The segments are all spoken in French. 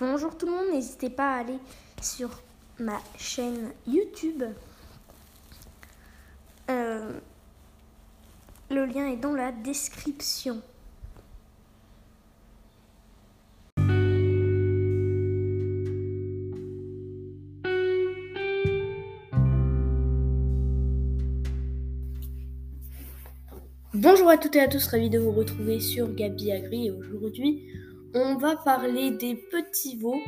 Bonjour tout le monde, n'hésitez pas à aller sur ma chaîne YouTube. Euh, le lien est dans la description. Bonjour à toutes et à tous, ravi de vous retrouver sur Gabi Agri et aujourd'hui on va parler des petits veaux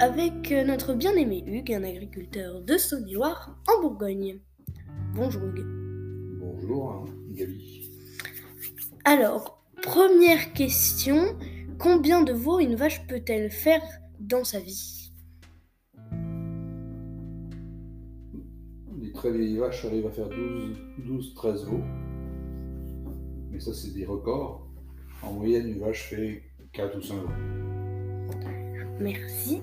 avec notre bien-aimé Hugues, un agriculteur de Saône-et-Loire en Bourgogne. Bonjour Hugues. Bonjour hein, Gabi. Alors, première question, combien de veaux une vache peut-elle faire dans sa vie? Les très vieilles vaches arrivent à faire 12-13 veaux. Mais ça, c'est des records. En moyenne, une vache fait 4 ou 5 veaux. Merci.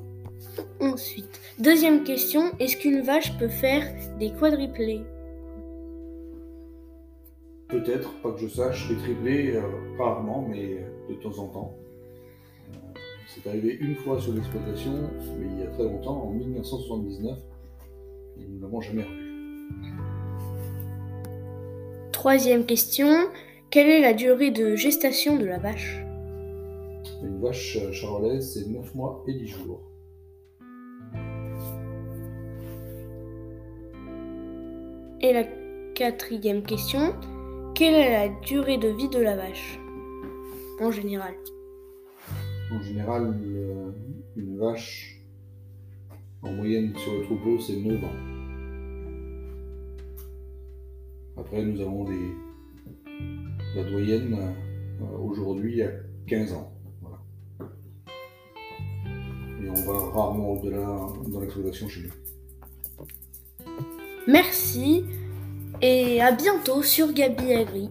Ensuite, deuxième question, est-ce qu'une vache peut faire des quadriplés Peut-être, pas que je sache, les triplés, euh, rarement, mais de temps en temps. Euh, c'est arrivé une fois sur l'exploitation, mais il y a très longtemps, en 1979, et nous ne l'avons jamais revu. Troisième question, quelle est la durée de gestation de la vache? Une vache charolaise, c'est 9 mois et 10 jours. Et la quatrième question, quelle est la durée de vie de la vache en général? En général, une vache, en moyenne sur le troupeau, c'est 9 ans. Après, nous avons des, la doyenne euh, aujourd'hui a 15 ans. On va rarement au-delà dans l'exploitation chez nous. Merci et à bientôt sur Gabi Agri.